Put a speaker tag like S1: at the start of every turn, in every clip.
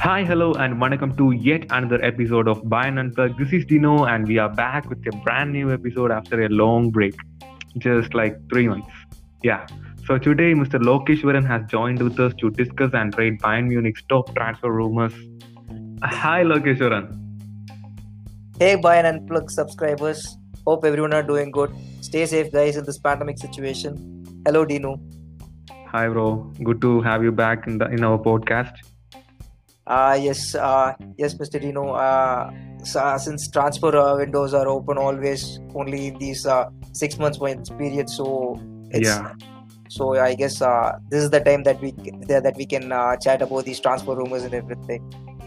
S1: Hi, hello, and welcome to yet another episode of Bayern Unplugged. This is Dino, and we are back with a brand new episode after a long break, just like three months. Yeah. So today, Mr. Lokeshwaran has joined with us to discuss and rate Bayern Munich's top transfer rumors. Hi, Lokeshwaran.
S2: Hey, Bayern Unplugged subscribers. Hope everyone are doing good. Stay safe, guys, in this pandemic situation. Hello, Dino.
S1: Hi, bro. Good to have you back in the in our podcast.
S2: Uh, yes, uh, yes, Mr. Dino. Uh, so, uh, since transfer uh, windows are open always only in these uh, six months period, so it's,
S1: Yeah.
S2: So I guess uh, this is the time that we that we can uh, chat about these transfer rumors and everything.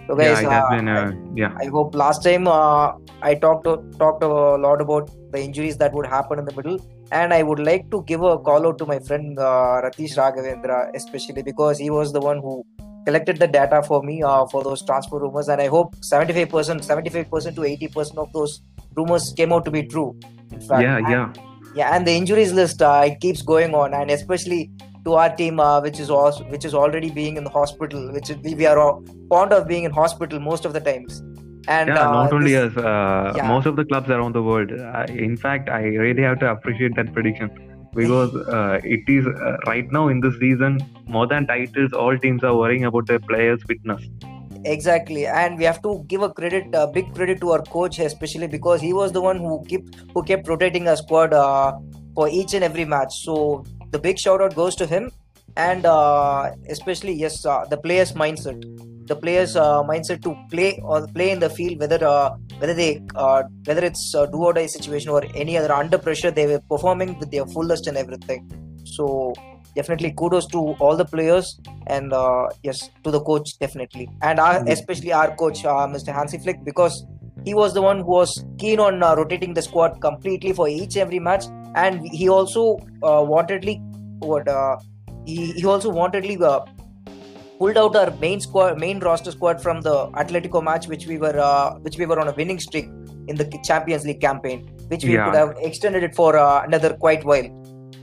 S2: So guys,
S1: has
S2: uh,
S1: been. Uh, yeah.
S2: I hope last time uh, I talked to, talked a lot about the injuries that would happen in the middle, and I would like to give a call out to my friend uh, Ratish Raghavendra, especially because he was the one who collected the data for me uh, for those transfer rumors, and I hope 75%, 75% to 80% of those rumors came out to be true. In fact,
S1: Yeah,
S2: And-
S1: yeah.
S2: yeah, and the injuries list uh, it keeps going on, and especially to our team, uh, which is also, which is already being in the hospital, which is, we, we are all fond of being in hospital most of the times. And
S1: yeah,
S2: uh,
S1: not only
S2: this-
S1: us, uh,
S2: yeah.
S1: most of the clubs around the world. Uh, in fact, I really have to appreciate that prediction because uh, it is uh, right now in this season more than titles. All teams are worrying about their players' fitness.
S2: exactly, and we have to give a credit, a big credit to our coach, especially because he was the one who kept who kept rotating our squad uh, for each and every match. So the big shout out goes to him, and uh, especially yes, uh, the players' mindset. The players uh, mindset to play or play in the field whether uh, whether they uh, whether it's a do or die situation or any other under pressure they were performing with their fullest and everything. So definitely kudos to all the players and uh, yes to the coach definitely. And our,
S1: Mhm.
S2: especially our coach uh, mr hansi flick because he was the one who was keen on uh, rotating the squad completely for each every match. And he also uh, wantedly what uh, he, he also wantedly uh, pulled out our main squad, main roster squad from the Atletico match, which we were uh, which we were on a winning streak in the Champions League campaign, which we
S1: Yeah.
S2: could have extended it for uh, another quite while.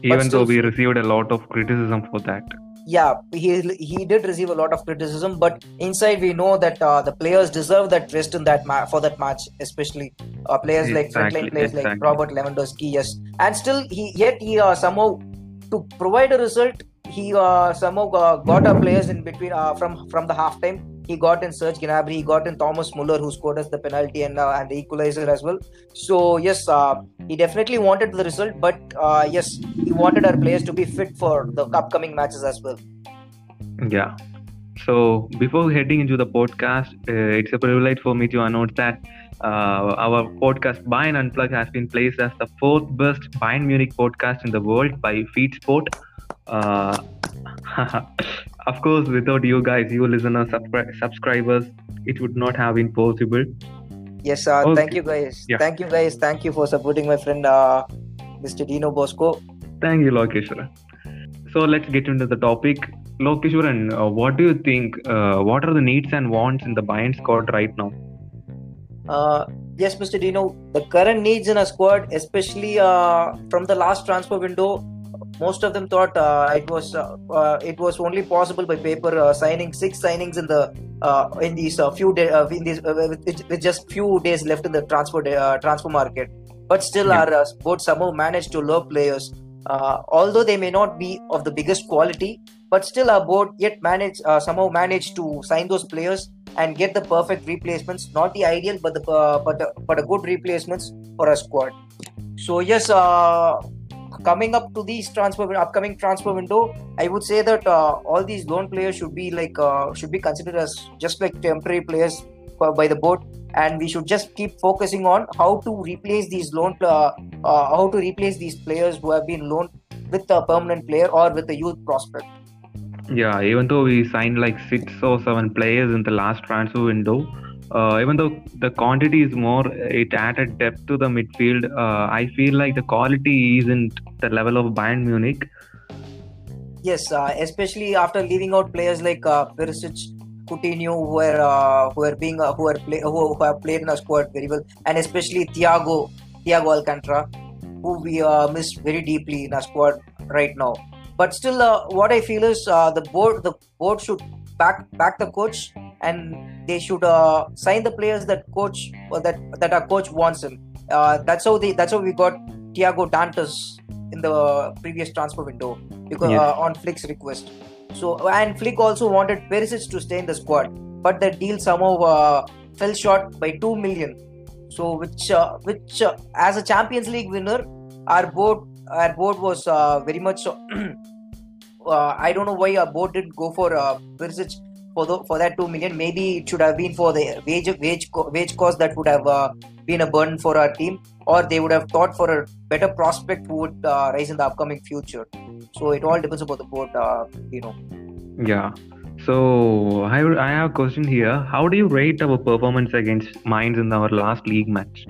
S1: Even though we received a lot of criticism for that.
S2: Yeah, he he did receive a lot of criticism, but inside we know that uh, the players deserve that rest in that ma- for that match, especially uh, players like
S1: Exactly,
S2: frontline players like. Robert Lewandowski. Yes, and still he yet he uh, somehow to provide a result he uh, somehow uh, got our players in between uh, from from the halftime. He got in Serge Gnabry, he got in Thomas Muller, who scored us the penalty and uh, and the equalizer as well. So yes, uh, he definitely wanted the result, but uh, yes, he wanted our players to be fit for the upcoming matches as well.
S1: Yeah. So before heading into the podcast, it's a privilege for me to announce that uh, our podcast Bayern Unplugged has been placed as the fourth best Bayern Munich podcast in the world by Feedspot. Uh, of course, without you guys, you listeners, subscri- subscribers, it would not have been possible.
S2: Yes, uh,
S1: Okay.
S2: thank you guys.
S1: Yeah.
S2: Thank you guys. Thank you for supporting my friend uh, Mr. Dino Bosco.
S1: Thank you, Lokeshwaran. So let's get into the topic. Lokeshwaran, uh, what do you think? Uh, what are the needs and wants in the Bayern squad right now?
S2: Uh, yes, Mr. Dino, the current needs in a squad, especially uh, from the last transfer window, most of them thought uh, it was uh, uh, it was only possible by paper uh, signing six signings in the uh, in these uh, few days uh, in these uh, with, with just few days left in the transfer uh, transfer market. But still,
S1: Yeah.
S2: our uh, both somehow managed to lure players. Uh, although they may not be of the biggest quality, but still our board yet manage uh, somehow managed to sign those players and get the perfect replacements not the ideal but the uh, but a, but a good replacements for our squad so yes uh, coming up to these transfer upcoming transfer window i would say that uh, all these loan players should be like uh, should be considered as just like temporary players by the board. And we should just keep focusing on how to replace these loan uh, uh, how to replace these players who have been loaned with a permanent player or with a youth prospect.
S1: Yeah, even though we signed like six or seven players in the last transfer window, uh, even though the quantity is more, it added depth to the midfield. Uh, I feel like the quality isn't the level of Bayern Munich.
S2: Yes, uh, especially after leaving out players like uh, Perisic, Coutinho, who are uh, who are being uh, who are play, who, who have played in our squad very well, and especially Thiago, Thiago Alcantara, who we uh, miss very deeply in our squad right now. but still, what I feel is the board the board should back back the coach and they should uh, sign the players that coach or that that our coach wants him. Uh, that's how they that's how we got Thiago Dantas in the previous transfer window because
S1: Yes.
S2: uh, on Flick's request. So and Flick also wanted Perisic to stay in the squad, but the deal somehow uh, fell short by two million. So which uh, which uh, as a Champions League winner, our board our board was uh, very much. uh, I don't know why our board didn't go for uh, Perisic for the, for that two million. Maybe it should have been for the wage wage wage cost that would have uh, been a burden for our team, or they would have thought for a better prospect who would uh, rise in the upcoming future. So it all depends upon the board, uh, you know.
S1: Yeah. So I, I have a question here. How do you rate our performance against Mainz in our last league match?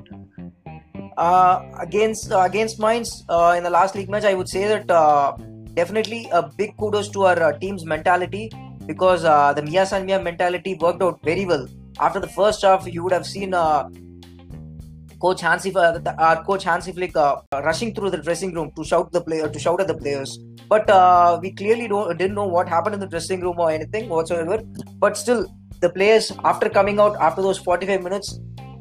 S2: Uh, against uh, against Mainz uh, in the last league match, I would say that uh, definitely a big kudos to our uh, team's mentality because uh, the Mia San Mia mentality worked out very well. After the first half, you would have seen uh, coach Hansi, uh, coach Hansi Flick uh, rushing through the dressing room to shout the player to shout at the players. But uh, we clearly don't, didn't know what happened in the dressing room or anything whatsoever. But still, the players after coming out after those 45 minutes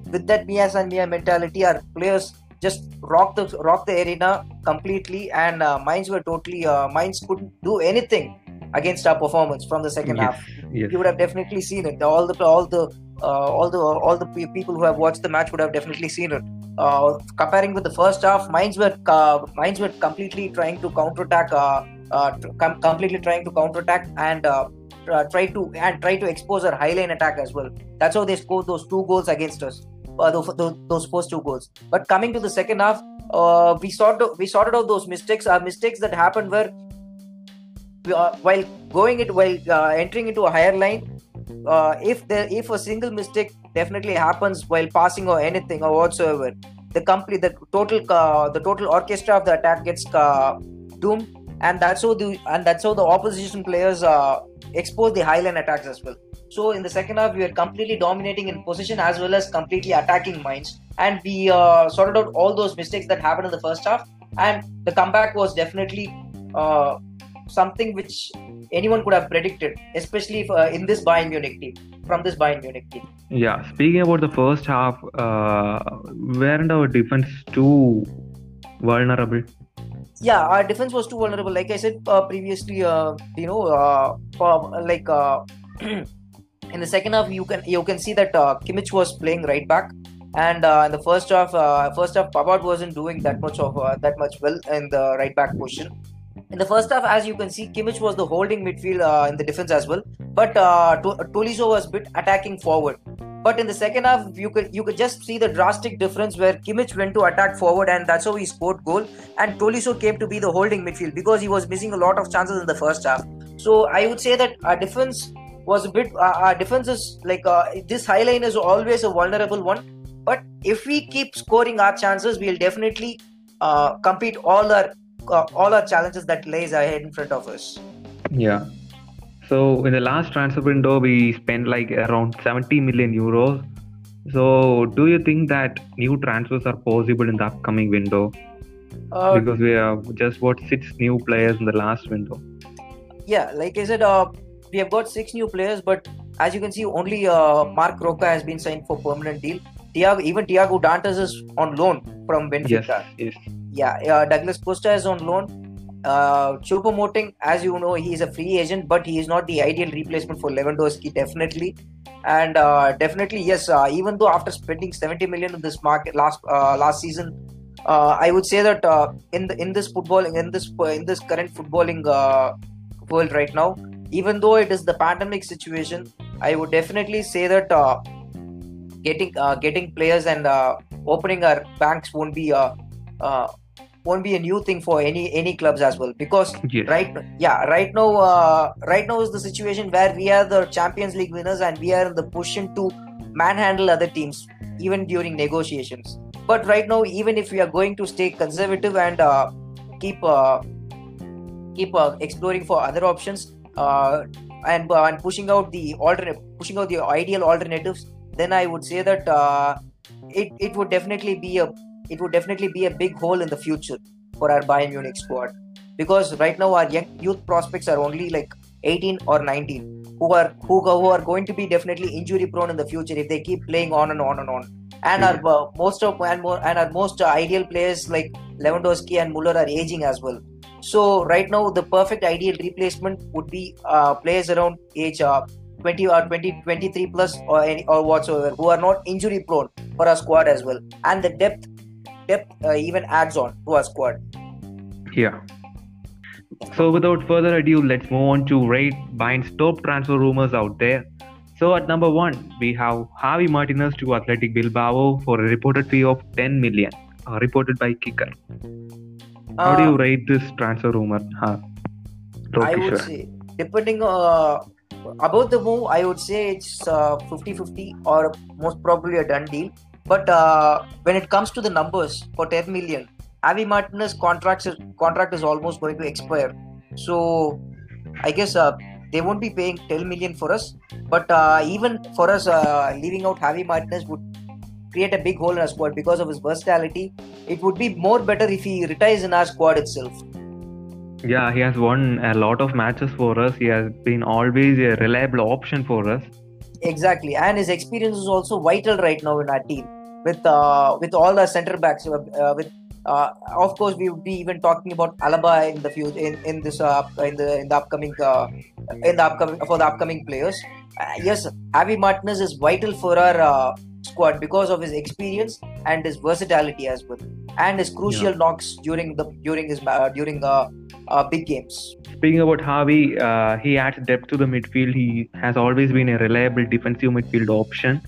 S2: with that Mia San Mia mentality, our players just rocked the rocked the arena completely, and uh, Mainz were totally uh, Mainz couldn't do anything against our performance from the second
S1: Yes.
S2: half.
S1: Yes.
S2: You would have definitely seen it. All the all the uh, all the all the people who have watched the match would have definitely seen it. Uh, comparing with the first half, Mainz were uh, Mainz were completely trying to counterattack. Uh, uh, com- completely trying to counterattack and uh, uh, try to and try to expose our highline attack as well. That's how they scored those two goals against us. Uh, those, those, first two goals. But coming to the second half, uh, we sorted we sorted out those mistakes. Our mistakes that happened were uh, while going it while uh, entering into a higher line. Uh, if there if a single mistake definitely happens while passing or anything or whatsoever, the complete the total uh, the total orchestra of the attack gets uh, doomed, and that's how the and that's how the opposition players uh, expose the highline attacks as well. So in the second half, we were completely dominating in position as well as completely attacking Mainz, and we uh, sorted out all those mistakes that happened in the first half. And the comeback was definitely uh, something which anyone could have predicted, especially if, uh, in this Bayern Munich team, from this Bayern Munich team.
S1: Yeah, speaking about the first half, uh, weren't our defense too vulnerable?
S2: Yeah, our defense was too vulnerable. Like I said uh, previously, uh, you know, uh, for, like uh, in the second half, you can you can see that uh, Kimmich was playing right back, and uh, in the first half, uh, first half, Pavard wasn't doing that much of uh, that much well in the right back position. In the first half, as you can see, Kimmich was the holding midfield uh, in the defense as well, but uh, Tolisso was bit attacking forward. But in the second half, you could you could just see the drastic difference where Kimmich went to attack forward, and that's how he scored goal. And Tolisso came to be the holding midfield because he was missing a lot of chances in the first half. So I would say that our defense was a bit. Uh, our defense is like uh, this high line is always a vulnerable one. But if we keep scoring our chances, we'll definitely uh, compete all our uh, all our challenges that lays ahead in front of us.
S1: Yeah. So in the last transfer window, we spent like around 70 million euros. So do you think that new transfers are possible in the upcoming window?
S2: Uh,
S1: because we have just bought six new players in the last window.
S2: yeah, like I said, uh, we have got six new players, but as you can see, only uh, Marc Roca has been signed for permanent deal. Thiago, even Thiago Dantas is on loan from Benfica.
S1: yes.
S2: Yeah, uh, Douglas Costa is on loan. Uh, Choupo-Moting, as you know, he is a free agent, but he is not the ideal replacement for Lewandowski, definitely. And uh, definitely, yes, uh, even though after spending 70 million in this market last uh, last season, uh, I would say that uh, in the in this footballing in this in this current footballing uh, world right now, even though it is the pandemic situation, I would definitely say that uh, getting uh, getting players and uh, opening our banks won't be uh, uh, won't be a new thing for any any clubs as well because
S1: Yes.
S2: right yeah right now uh, right now is the situation where we are the champions league winners and we are in the position to manhandle other teams even during negotiations but right now even if we are going to stay conservative and uh, keep uh, keep uh, exploring for other options uh, and uh, and pushing out the alternate pushing out the ideal alternatives then i would say that uh, it it would definitely be a it would definitely be a big hole in the future for our bayern munich squad because right now our young youth prospects are only like 18 or 19 who are who, who are going to be definitely injury prone in the future if they keep playing on and on and on and our uh, most of and more and our most uh, ideal players like Lewandowski and Muller are aging as well. So right now the perfect ideal replacement would be uh, players around age uh, 20 or 20 23 plus or any or whatsoever who are not injury prone for our squad as well and the depth depth uh, even adds on to our squad.
S1: Yeah. So without further ado, let's move on to rate Bayern's top transfer rumors out there. So at number one, we have Javi Martinez to Athletic Bilbao for a reported fee of 10 million, uh, reported by Kicker. How do you
S2: Uh,
S1: rate this transfer rumor? Huh?
S2: I would say depending uh, about the move, I would say it's uh, 50-50 or most probably a done deal. But uh, when it comes to the numbers for 10 million, Javi Martinez contracts contract is almost going to expire. So I guess uh, they won't be paying 10 million for us. But uh, even for us, uh, leaving out Javi Martinez would create a big hole in our squad because of his versatility. It would be more better if he retires in our squad itself.
S1: Yeah, he has won a lot of matches for us. He has been always a reliable option for us.
S2: Exactly, and his experience is also vital right now in our team with uh, with all the centre backs. Uh, uh, with uh, of course, we would be even talking about Alaba in the future in, in this uh, in the in the upcoming uh, in the upcoming for the upcoming players. Uh, yes, Javi Martinez is vital for our uh, squad because of his experience and his versatility as well, and his crucial knocks during the during his uh, during the uh, big games.
S1: Speaking about Javi, uh, he adds depth to the midfield. He has always been a reliable defensive midfield option.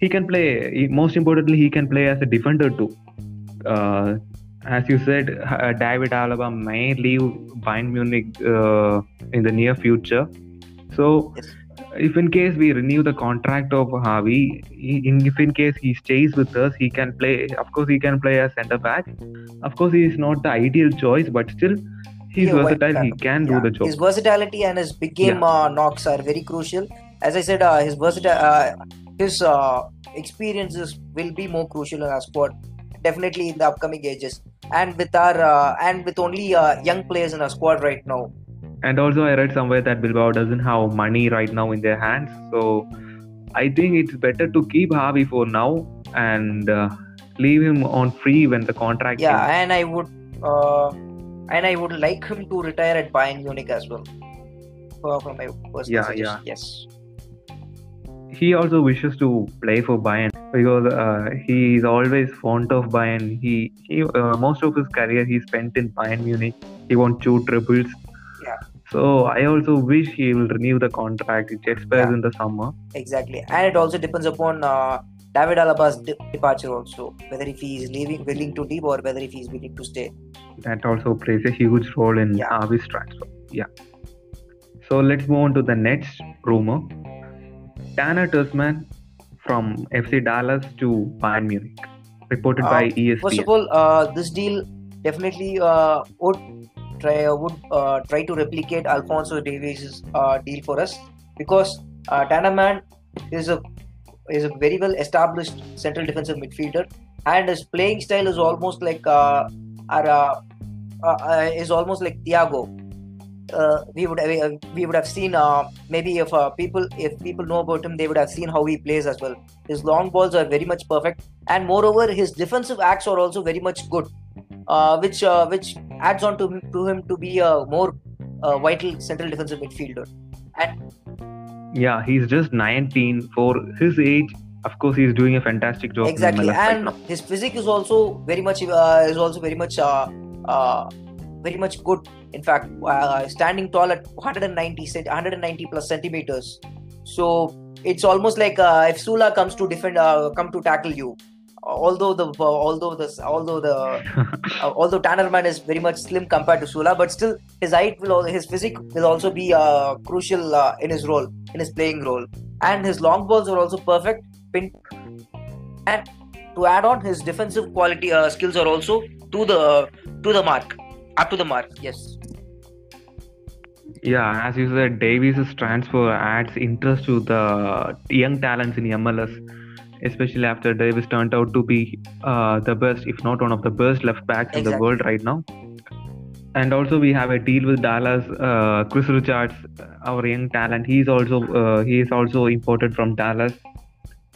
S1: He can play. he- Most importantly, he can play as a defender too. Uh, as you said, uh, David Alaba may leave Bayern Munich uh, in the near future. So,
S2: Yes.
S1: If in case we renew the contract of Javi, he, in, if in case he stays with us, he can play. Of course, he can play as centre back. Of course, he is not the ideal choice, but still, he's
S2: Yeah,
S1: versatile. He
S2: can't- Yeah,
S1: do the job.
S2: His versatility and his big game uh, knocks are very crucial. As I said, uh, his versatile, uh, his uh, experiences will be more crucial in our squad, definitely in the upcoming ages. And with our uh, and with only uh, young players in our squad right now,
S1: And also, I read somewhere that Bilbao doesn't have money right now in their hands. So, I think it's better to keep Javi for now and uh, leave him on free when the contract
S2: yeah,
S1: ends.
S2: and I would uh, and I would like him to retire at Bayern Munich as well. For, for my personal
S1: Yeah,
S2: suggestion. Yes.
S1: He also wishes to play for Bayern because uh, he is always fond of Bayern. He, he uh, most of his career he spent in Bayern Munich. He won two triples. So I also wish he will renew the contract. It expires
S2: Yeah.
S1: in the summer.
S2: Exactly, and it also depends upon uh, David Alaba's de- departure also, whether if he is leaving, willing to leave, or whether if he is willing to stay.
S1: that also plays a huge role in
S2: Yeah.
S1: Javi's transfer. Yeah. So let's move on to the next rumor. Tanner Tessmann from FC Dallas to Bayern Munich, reported by E
S2: Uh, First of all, uh, this deal definitely uh, would try uh, would uh, try to replicate Alphonso Davies' uh, deal for us because uh, Tanaman is a is a very well established central defensive midfielder, and his playing style is almost like uh, our, uh, is almost like Thiago. We would we would have seen maybe if people if people know about him they would have seen how he plays as well. His long balls are very much perfect, and moreover his defensive acts are also very much good, which which adds on to him, to him to be a more uh, vital central defensive midfielder.
S1: And yeah, he's just 19 for his age. Of course, he's doing a fantastic job.
S2: exactly
S1: MLS right
S2: and his physique is also very much uh, is also very much uh, uh, very much good in fact uh, standing tall at 190 cent- 190 plus centimeters so it's almost like uh, if Süle comes to defend uh, come to tackle you although the although the although the uh, although Tannerman is very much slim compared to Süle, but still his height will, his physique will also be uh, crucial uh, in his role, in his playing role, and his long balls are also perfect. Pin- and to add on, his defensive quality uh, skills are also to the to the mark, up to the mark. Yes.
S1: Yeah, as you said, Davies' transfer adds interest to the young talents in MLS, especially after Davies turned out to be uh, the best, if not one of the best left backs in the world right now. and also we have a deal with Dallas. Uh, Chris Richards, our young talent, he's also uh, he is also imported from Dallas.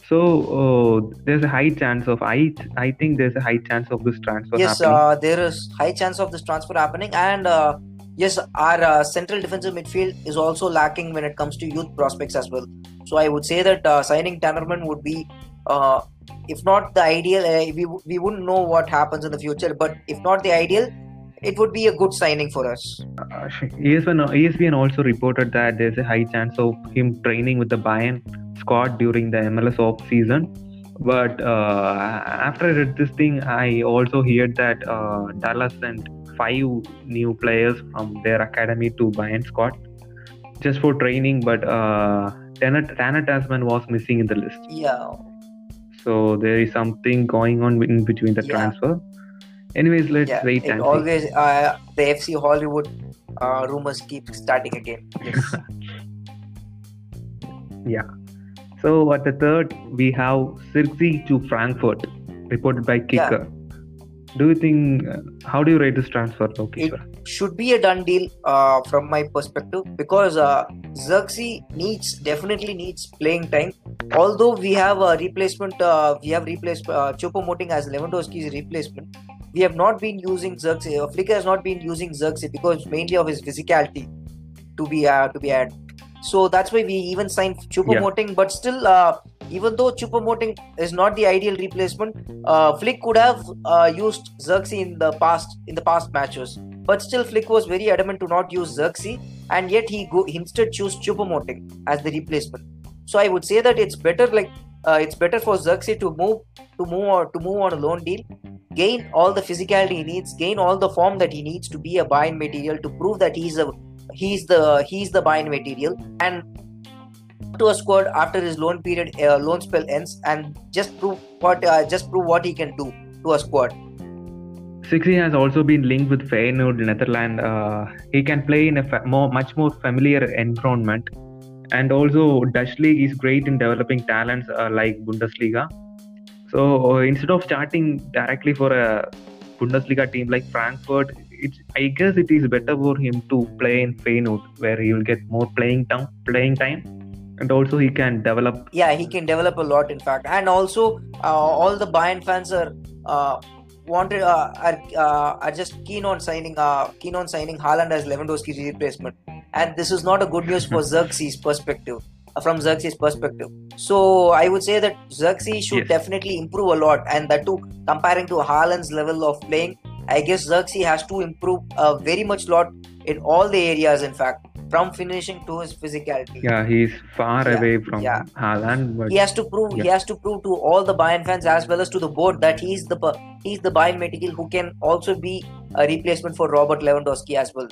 S1: So uh, there's a high chance of I I think there's a high chance of this transfer.
S2: Yes, uh, there is high chance of this transfer happening, and uh, yes, our uh, central defensive midfield is also lacking when it comes to youth prospects as well. So I would say that uh, signing Tannerman would be, uh, if not the ideal, uh, we we wouldn't know what happens in the future. But if not the ideal, it would be a good signing for us.
S1: Uh, ESPN, ESPN also reported that there's a high chance of him training with the Bayern squad during the MLS off season. But uh, after I read this thing, I also heard that uh, Dallas sent five new players from their academy to Bayern squad just for training. But uh, Tanner, Tanner Tessmann was missing in the list.
S2: Yeah.
S1: So there is something going on in between the
S2: Yeah.
S1: transfer. Anyways, let's
S2: yeah,
S1: wait
S2: it
S1: and see.
S2: always uh, the FC Hollywood uh, rumors keep starting again. Yes.
S1: So at the third, we have Zirkzee to Frankfurt, reported by Kicker. Do you think? Uh, how do you rate this transfer, Lokeshwar?
S2: Should be a done deal uh, from my perspective because uh, Zirkzee needs definitely needs playing time. Although we have a replacement, uh, we have replaced uh, Choupo-Moting as Lewandowski's replacement. We have not been using Zirkzee. Flicker has not been using Zirkzee because mainly of his physicality to be uh, to be added. So that's why we even signed Choupo-Moting. But still, uh, even though Choupo-Moting is not the ideal replacement, uh, Flick could have uh, used Zirkzee in the past in the past matches. But still, Flick was very adamant to not use Zirkzee, and yet he go instead chose Choupo-Moting as the replacement. So I would say that it's better like uh, it's better for Zirkzee to move to move or to move on a loan deal, gain all the physicality he needs, gain all the form that he needs to be a Bayern material to prove that he's a he's the he's the Bayern material and to a squad after his loan period uh, loan spell ends and just prove what uh, just prove what he can do to a squad.
S1: Sixty has also been linked with Feyenoord, Netherlands. Uh, he can play in a fa- more, much more familiar environment, and also Dutch league is great in developing talents uh, like Bundesliga. So uh, instead of starting directly for a Bundesliga team like Frankfurt, it's, I guess it is better for him to play in Feyenoord, where he will get more playing time, playing time, and also he can develop.
S2: Yeah, he can develop a lot in fact, and also uh, all the Bayern fans are. Uh, wanted uh, are, uh, are just keen on signing uh, keen on signing Haaland as Lewandowski's replacement, and this is not a good news for Zirkzee's perspective. uh, From Zirkzee's perspective, so I would say that Zirkzee should
S1: Yes.
S2: definitely improve a lot, and that too comparing to Haaland's level of playing, I guess Zirkzee has to improve uh, very much lot in all the areas. In fact, from finishing to his physicality.
S1: Yeah, he's far
S2: Yeah,
S1: away from
S2: yeah.
S1: Haaland, but
S2: he has to prove he has to prove to all the Bayern fans as well as to the board that he's the he's the Bayern material who can also be a replacement for Robert Lewandowski as well.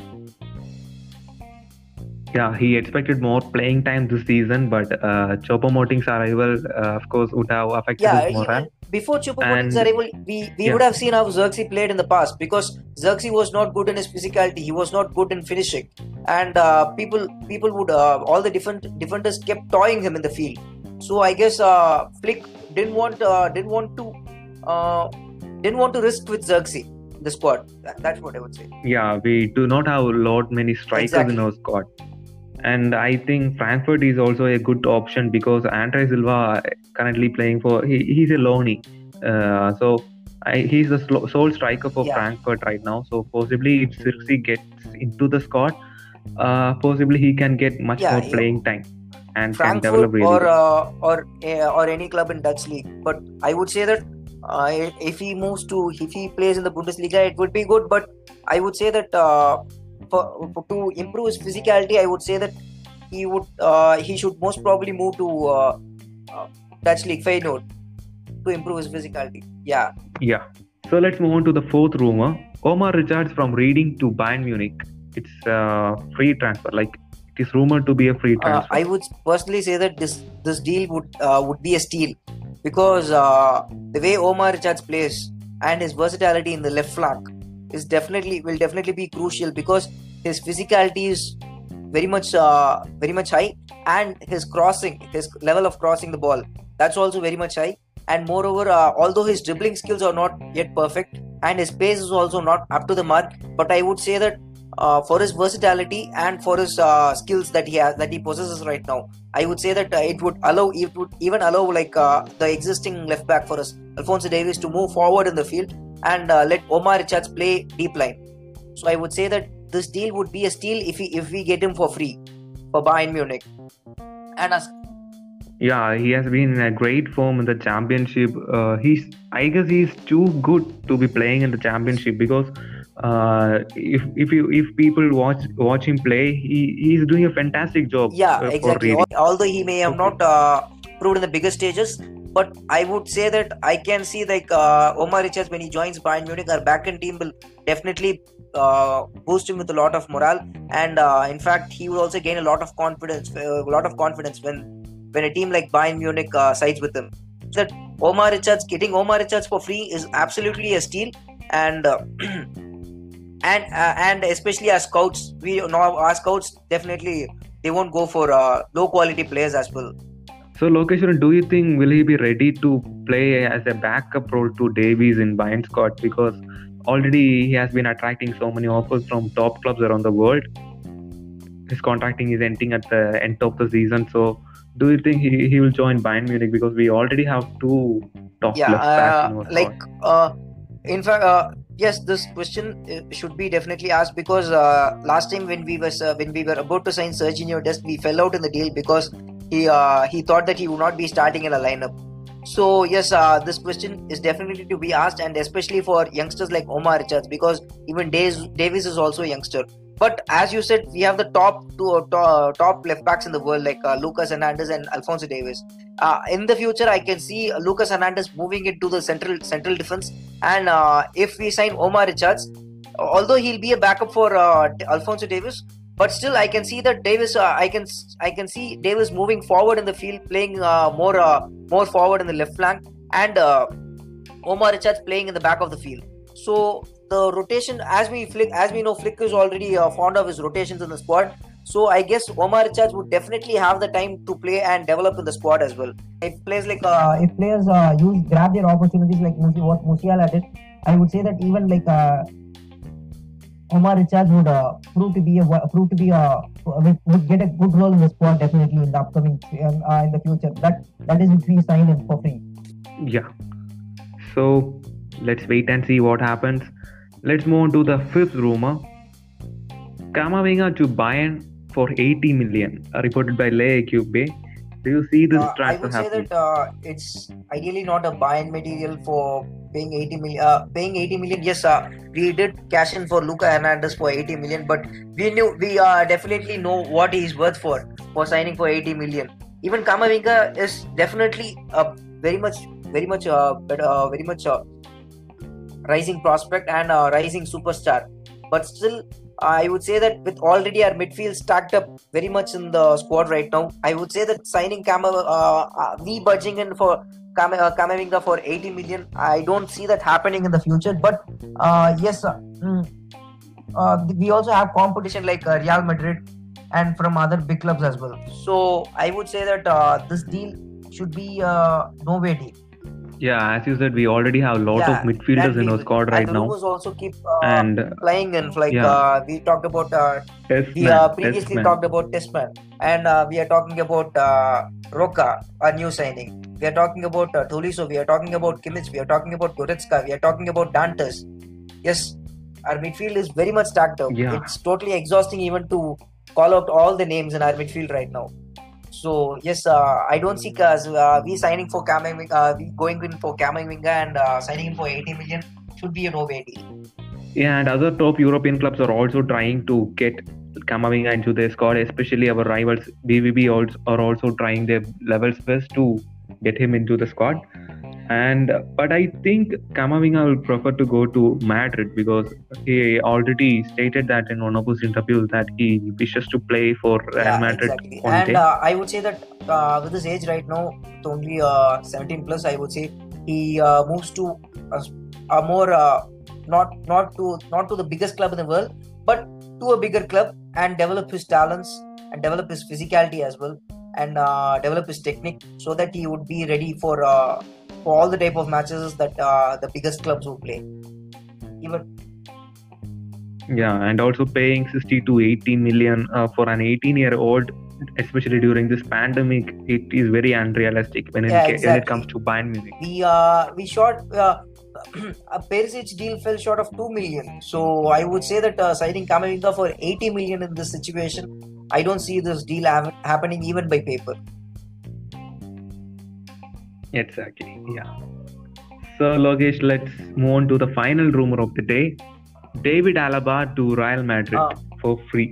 S1: Yeah, he expected more playing time this season, but uh, Choupo-Moting's arrival, uh, of course, would have affected
S2: Yeah,
S1: his morale.
S2: Before Moting's arrival, we, we
S1: Yeah.
S2: would have seen how Zirkzee played in the past because Zirkzee was not good in his physicality. He was not good in finishing, and uh, people people would uh, all the different defenders kept toying him in the field. So I guess uh, Flick didn't want uh, didn't want to uh, didn't want to risk with Zirkzee in the squad. That, that's what I would say.
S1: Yeah, we do not have a lot many strikers in our squad. And I think Frankfurt is also a good option because Andre Silva currently playing for he, he's a loanee. Uh, so I, he's the sole striker for
S2: Yeah.
S1: Frankfurt right now. So possibly if Zirkzee gets into the squad, uh, possibly he can get much
S2: Yeah,
S1: more playing time and can develop
S2: Frankfurt
S1: really
S2: or uh, or uh, or any club in Dutch league. But I would say that uh, if he moves to if he plays in the Bundesliga, it would be good. But I would say that uh, for, for to improve his physicality, I would say that he would uh, he should most probably move to uh, uh, Dutch league Feyenoord to improve his physicality. Yeah,
S1: Yeah. So let's move on to the fourth rumor. Omar Richards from Reading to Bayern Munich. It's a free transfer. Like it is rumored to be a free
S2: uh,
S1: transfer.
S2: I would personally say that this this deal would uh, would be a steal because uh, the way Omar Richards plays and his versatility in the left flank is definitely will definitely be crucial because his physicality is very much uh, very much high and his crossing his level of crossing the ball that's also very much high and moreover uh, although his dribbling skills are not yet perfect and his pace is also not up to the mark. But I would say that uh, for his versatility and for his uh, skills that he has that he possesses right now, I would say that uh, it would allow it would even allow like uh, the existing left back for us, Alphonso Davies, to move forward in the field and uh, let Omar Richards play deep line. So I would say that this deal would be a steal if we if we get him for free for Bayern Munich. And as
S1: yeah, he has been in a great form in the championship. Uh, he's, I guess, he's too good to be playing in the championship because uh, if if you if people watch watch him play, he he's doing a fantastic job.
S2: yeah,
S1: uh,
S2: exactly. Although he may have not uh, proved in the bigger stages, but I would say that I can see like uh, Omar Richards when he joins Bayern Munich, our backend team will definitely uh, boost him with a lot of morale, and uh, in fact, he will also gain a lot of confidence, uh, a lot of confidence when when a team like Bayern Munich uh, sides with him. That Omar Richards getting Omar Richards for free is absolutely a steal, and. Uh, and and especially as scouts, we know our scouts definitely they won't go for low quality players as well.
S1: So Lokeshwaran, do you think will he be ready to play as a backup role to Davies in Bayern squad because already he has been attracting so many offers from top clubs around the world. His contracting is ending at the end of the season. So do you think he, he will join Bayern Munich because we already have two top
S2: yeah
S1: backs
S2: uh, like uh, in fact uh, yes this question uh, should be definitely asked because uh, last time when we was uh, when we were about to sign Sergiño Dest we fell out in the deal because he uh, he thought that he would not be starting in a lineup. So yes uh, this question is definitely to be asked and especially for youngsters like Omar Richards because even Davies, is also a youngster. But as you said we have the top two uh, to- top left backs in the world like uh, Lucas Hernandez and Alphonso Davies uh, in the future I can see Lucas Hernandez moving into the central central defense. And uh, if we sign Omar Richards, although he'll be a backup for uh, Alphonso Davies, but still I can see that Davies, uh, I can I can see Davies moving forward in the field, playing uh, more uh, more forward in the left flank, and uh, Omar Richards playing in the back of the field. So the rotation, as we flick, as we know, Flick is already uh, fond of his rotations in the squad. So I guess Omar Richards would definitely have the time to play and develop in the squad as well. If players like uh, if players use grab their opportunities like what Musiala did, I would say that even like Omar Richards would uh, prove to be a prove to be a would, get a good role in the squad definitely in the upcoming um, uh, in the future. That that is if we sign him for free.
S1: Yeah. So let's wait and see what happens. Let's move on to the fifth rumor. Kamavinga to Bayern for 80 million, reported by Le Equipe. Do you see this
S2: Uh, I would say that uh, it's ideally not a buying material for paying 80 million. Uh, paying 80 million, yes, uh, we did cash in for Luca Hernandez for 80 million, but we knew we uh, definitely know what he's worth for for signing for 80 million. Even Kamavinga is definitely a very much, very much, uh, but, uh, very much uh, rising prospect and a rising superstar. But still, I would say that with already our midfield stacked up very much in the squad right now, I would say that signing Kama, uh, uh, we budging in for Kama, uh, Kamavinga for 80 million, I don't see that happening in the future. But uh, yes, mm, uh, we also have competition like uh, Real Madrid and from other big clubs as well. So I would say that uh, this deal should be no way deal.
S1: Yeah, as you said, we already have a lot
S2: Yeah,
S1: of midfielders in our squad right now.
S2: also keep uh,
S1: And
S2: flying in. Like
S1: Yeah.
S2: uh, we talked about uh,
S1: Tessmann,
S2: we uh, previously
S1: Tessmann.
S2: talked about Tessmann, and uh, we are talking about uh, Roca, a new signing. We are talking about uh, Tolisso. We are talking about Kimmich. We are talking about Goretzka. We are talking about Dantas. Yes, our midfield is very much stacked up.
S1: Yeah.
S2: It's totally exhausting even to call out all the names in our midfield right now. So yes, uh, I don't see us uh, we signing for Kamavinga, uh, we going in for Kamavinga and uh, signing for 80 million should be a no way deal.
S1: Yeah, and other top European clubs are also trying to get Kamavinga into their squad, especially our rivals BVB also are also trying their levels best to get him into the squad. And but I think Kamavinga will prefer to go to Madrid because he already stated that in one of his interviews that he wishes to play for Real
S2: yeah,
S1: Madrid
S2: exactly. And uh, I would say that uh, with his age right now, it's only uh, 17 plus, I would say he uh, moves to a, a more uh, not not to not to the biggest club in the world, but to a bigger club and develop his talents and develop his physicality as well and uh, develop his technique so that he would be ready for uh, for all the type of matches that uh, the biggest clubs will play. even
S1: Yeah, and also paying 60 to 80 million uh, for an 18 year old, especially during this pandemic, it is very unrealistic when,
S2: Yeah,
S1: it, ca- when it comes to Bayern Munich.
S2: we uh we short uh, a Perisic deal fell short of 2 million so I would say that uh, signing Kamavinga for 80 million in this situation I don't see this deal hap- happening even by paper
S1: Exactly, yeah. So, Logesh, let's move on to the final rumor of the day David Alaba to Real Madrid
S2: Ah.
S1: for free.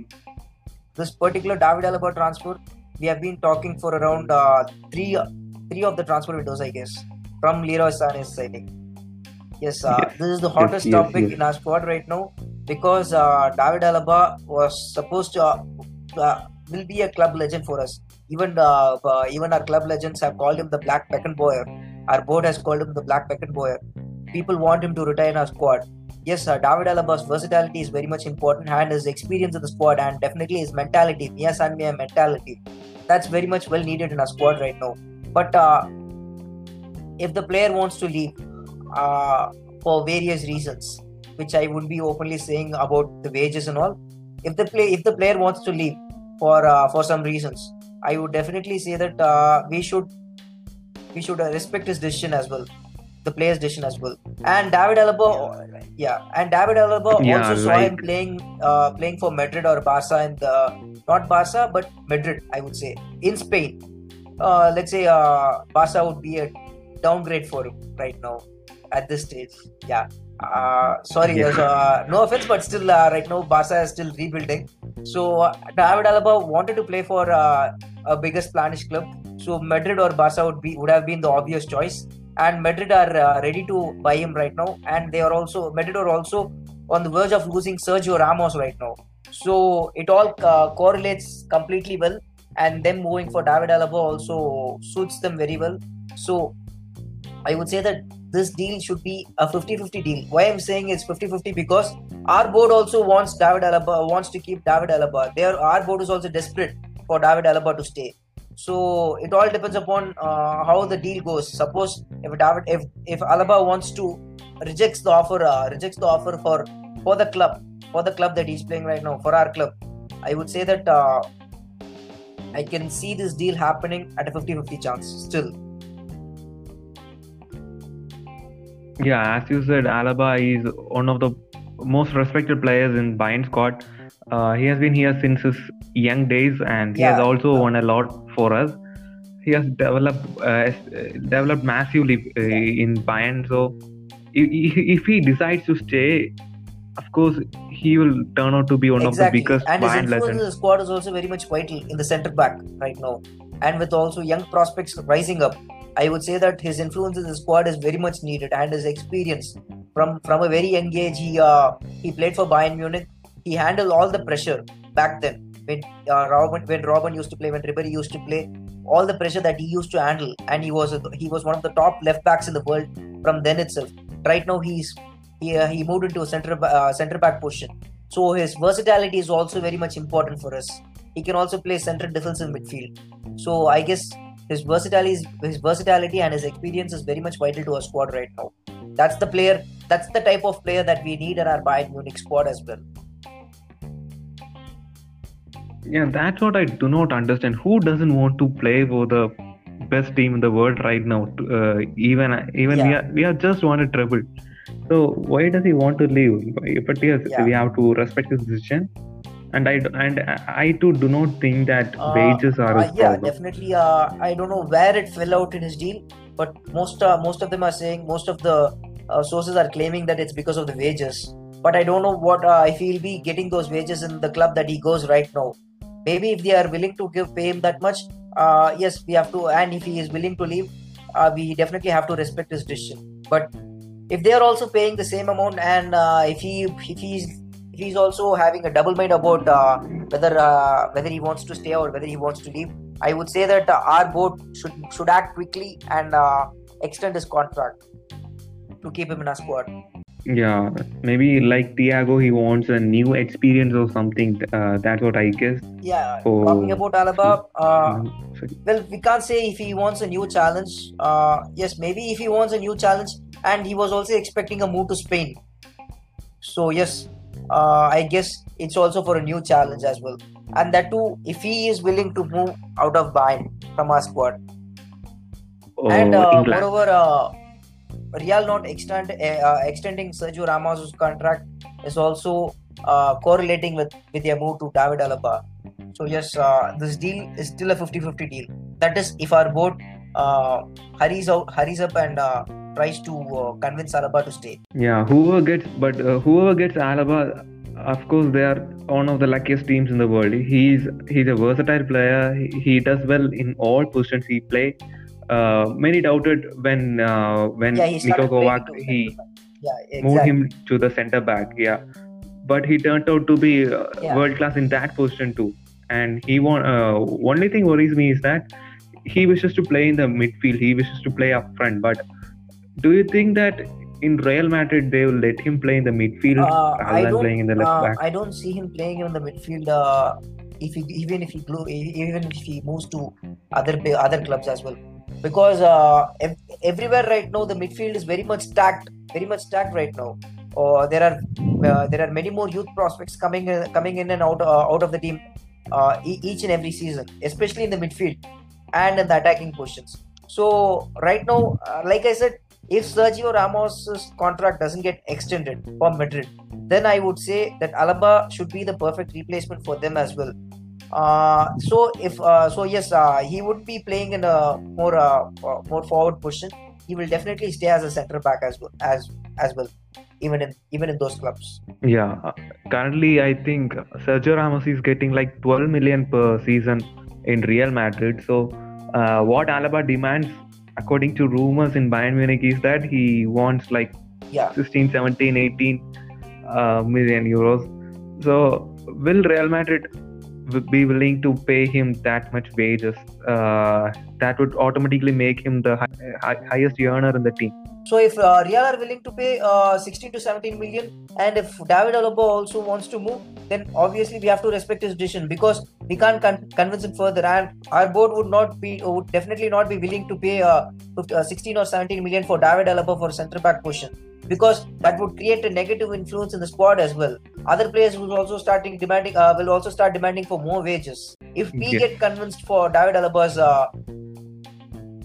S2: this particular David Alaba transfer we have been talking for around uh, three three of the transfer windows I guess from Leroy Sané's signing yes, uh,
S1: Yes.
S2: this is the hottest
S1: yes,
S2: topic
S1: yes.
S2: in our squad right now because uh, David Alaba was supposed to uh, uh, will be a club legend for us even uh, uh, even our club legends have called him the Black Beckenbauer our board has called him the Black Beckenbauer people want him to retire in our squad yes, uh, David Alaba's versatility is very much important, and his experience in the squad, and definitely his mentality, Mia San Mia mentality, that's very much well needed in our squad right now. But uh, if the player wants to leave uh, for various reasons, which I would be openly saying about the wages and all, if the play if the player wants to leave for uh, for some reasons, I would definitely say that uh, we should we should respect his decision as well the player's decision as well. And David Alaba, yeah, and David Alaba
S1: Yeah,
S2: also saw him playing uh, playing for Madrid or Barca in the not Barca but Madrid, I would say in Spain. Uh, let's say uh, Barca would be a downgrade for him right now at this stage. Yeah. Uh, sorry,
S1: Yeah.
S2: uh, no offense, but still, uh, right now Barca is still rebuilding. So uh, David Alaba wanted to play for uh, a bigger Spanish club. So Madrid or Barca would be would have been the obvious choice and Madrid are uh, ready to buy him right now, and they are also Madrid are also on the verge of losing Sergio Ramos right now. So it all uh, correlates completely well, and them moving for David Alaba also suits them very well. So I would say that this deal should be a 50-50 deal. Why I'm saying it's 50-50 because our board also wants David Alaba wants to keep David Alaba. Their our board is also desperate for David Alaba to stay. So it all depends upon uh, how the deal goes. Suppose if David, if if Alaba wants to rejects the offer, uh, rejects the offer for for the club, for the club that he's playing right now, for our club, I would say that uh, I can see this deal happening at a 50-50 chance still.
S1: Yeah, as you said, Alaba is one of the most respected players in Bayern squad. Uh, he has been here since his young days, and he has also won a lot for us. He has developed uh, developed massively uh, in Bayern. So, if, if he decides to stay, of course, he will turn out to be one
S2: exactly.
S1: of the biggest
S2: and his influence in the squad is also very much vital in the centre back right now. And with also young prospects rising up, I would say that his influence in the squad is very much needed, and his experience from from a very young age, he uh, he played for Bayern Munich. He handled all the pressure back then when uh, Robben when Robben used to play, when Ribery used to play, all the pressure that he used to handle, and he was a, he was one of the top left backs in the world from then itself. Right now, he's he, uh, he moved into a center uh, center back position. So his versatility is also very much important for us. He can also play central defensive midfield. So I guess his versatility, is, his versatility and his experience is very much vital to our squad right now. That's the player. That's the type of player that we need in our Bayern Munich squad as well.
S1: Yeah, that's what I do not understand. Who doesn't want to play for the best team in the world right now? Uh, even even we are we are just won a treble. So why does he want to leave? But yes,
S2: Yeah.
S1: we have to respect his decision. And I and I too do not think that
S2: Uh,
S1: wages are
S2: Uh, yeah, definitely. Uh, I don't know where it fell out in his deal, but most uh, most of them are saying most of the uh, sources are claiming that it's because of the wages. But I don't know what uh, if he'll be getting those wages in the club that he goes right now. Maybe if they are willing to give pay him that much, uh, yes, we have to. And if he is willing to leave, uh, we definitely have to respect his decision. But if they are also paying the same amount, and uh, if he if he's if he's also having a double mind about uh, whether uh, whether he wants to stay or whether he wants to leave, I would say that our board should should act quickly and uh, extend his contract to keep him in our squad.
S1: Yeah, maybe like Thiago, he wants a new experience or something. Uh, that's what I guess.
S2: Yeah, talking about Alaba, uh,
S1: sorry.
S2: well, we can't say if he wants a new challenge. Uh, yes, maybe if he wants a new challenge, and he was also expecting a move to Spain. So yes, uh, I guess it's also for a new challenge as well. And that too, if he is willing to move out of Bayern from our squad.
S1: Oh,
S2: and uh, moreover, uh, Real not extend, uh, extending Sergio Ramos' contract is also uh, correlating with, with their move to David Alaba. So yes, uh, this deal is still a 50-50 deal. That is, if our board uh, hurries out, hurries up and uh, tries to uh, convince Alaba to stay.
S1: Yeah, whoever gets, but whoever gets Alaba, of course, they are one of the luckiest teams in the world. He's he's a versatile player. He, he does well in all positions he play. Uh, many doubted when uh, when
S2: Yeah, he
S1: Niko Kovac he.
S2: Yeah,
S1: moved him to the center back. Yeah, but he turned out to be uh,
S2: Yeah.
S1: world class in that position too. And he won. Uh, only thing worries me is that he wishes to play in the midfield. He wishes to play up front. But do you think that in Real Madrid they will let him play in the midfield
S2: Uh,
S1: rather
S2: I
S1: than
S2: don't.
S1: playing in the left
S2: uh,
S1: back?
S2: I don't see him playing in the midfield. Uh, if he, even if he even if he moves to other other clubs as well, because uh, ev- everywhere right now the midfield is very much stacked, very much stacked right now. Uh, there are uh, there are many more youth prospects coming in, coming in and out uh, out of the team uh, e- each and every season, especially in the midfield and in the attacking positions. So right now, uh, like I said, if Sergio Ramos' contract doesn't get extended for Madrid, then I would say that Alaba should be the perfect replacement for them as well. Uh, so if uh, so, yes, uh, he would be playing in a more uh, uh, more forward position. He will definitely stay as a centre back as well as as well, even in even in those clubs.
S1: Yeah, uh, currently I think Sergio Ramos is getting like 12 million per season in Real Madrid. So, uh, what Alaba demands, according to rumors in Bayern Munich, is that he wants like
S2: Yeah,
S1: 16, 17, 18 uh, million euros. So, will Real Madrid be willing to pay him that much wages? Uh, that would automatically make him the hi- highest earner in the team.
S2: So if uh, Real are willing to pay uh, 16 to 17 million, and if David Alaba also wants to move, then obviously we have to respect his decision because we can't con- convince him further. And our board would not be, would definitely not be willing to pay uh, 50, uh, 16 or 17 million for David Alaba for centre back position because that would create a negative influence in the squad as well. Other players will also starting demanding, uh, will also start demanding for more wages. If we
S1: Yeah.
S2: get convinced for David Alaba's uh,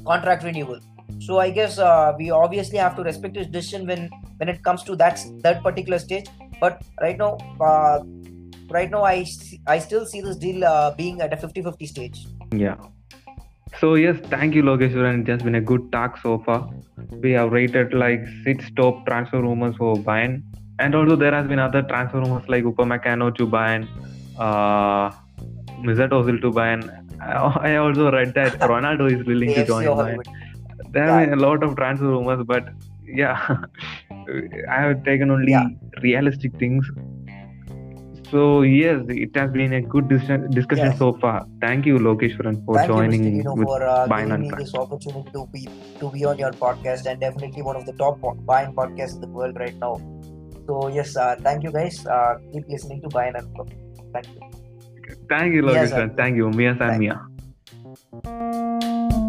S2: contract renewal. So I guess uh, we obviously have to respect his decision when when it comes to that that particular stage. But right now, uh, right now I I still see this deal uh, being at a 50-50 stage.
S1: Yeah. So yes, thank you, Logeshwaran. It has been a good talk so far. We have rated like six top transfer rumors for Bayern, and also there has been other transfer rumors like Upamecano to Bayern, uh, Mesut Ozil to Bayern. I I also read that Ronaldo is willing to join Bayern. There have been a lot of transfer rumors, but yeah, I have taken only
S2: Yeah.
S1: realistic things. So yes, it has been a good dis- discussion
S2: Yes.
S1: so far. Thank you, Lokeshwaran, for
S2: Thank you,
S1: joining
S2: Mr. Dino,
S1: with
S2: for uh, giving me this opportunity to be to be on your podcast and definitely one of the top Bayern podcasts in the world right now. So yes, uh, thank you guys. Uh, keep listening to Bayern and Thank you.
S1: Thank you,
S2: Yes,
S1: Lokeshwaran. Thank you, Mia San
S2: Thank-
S1: Mia.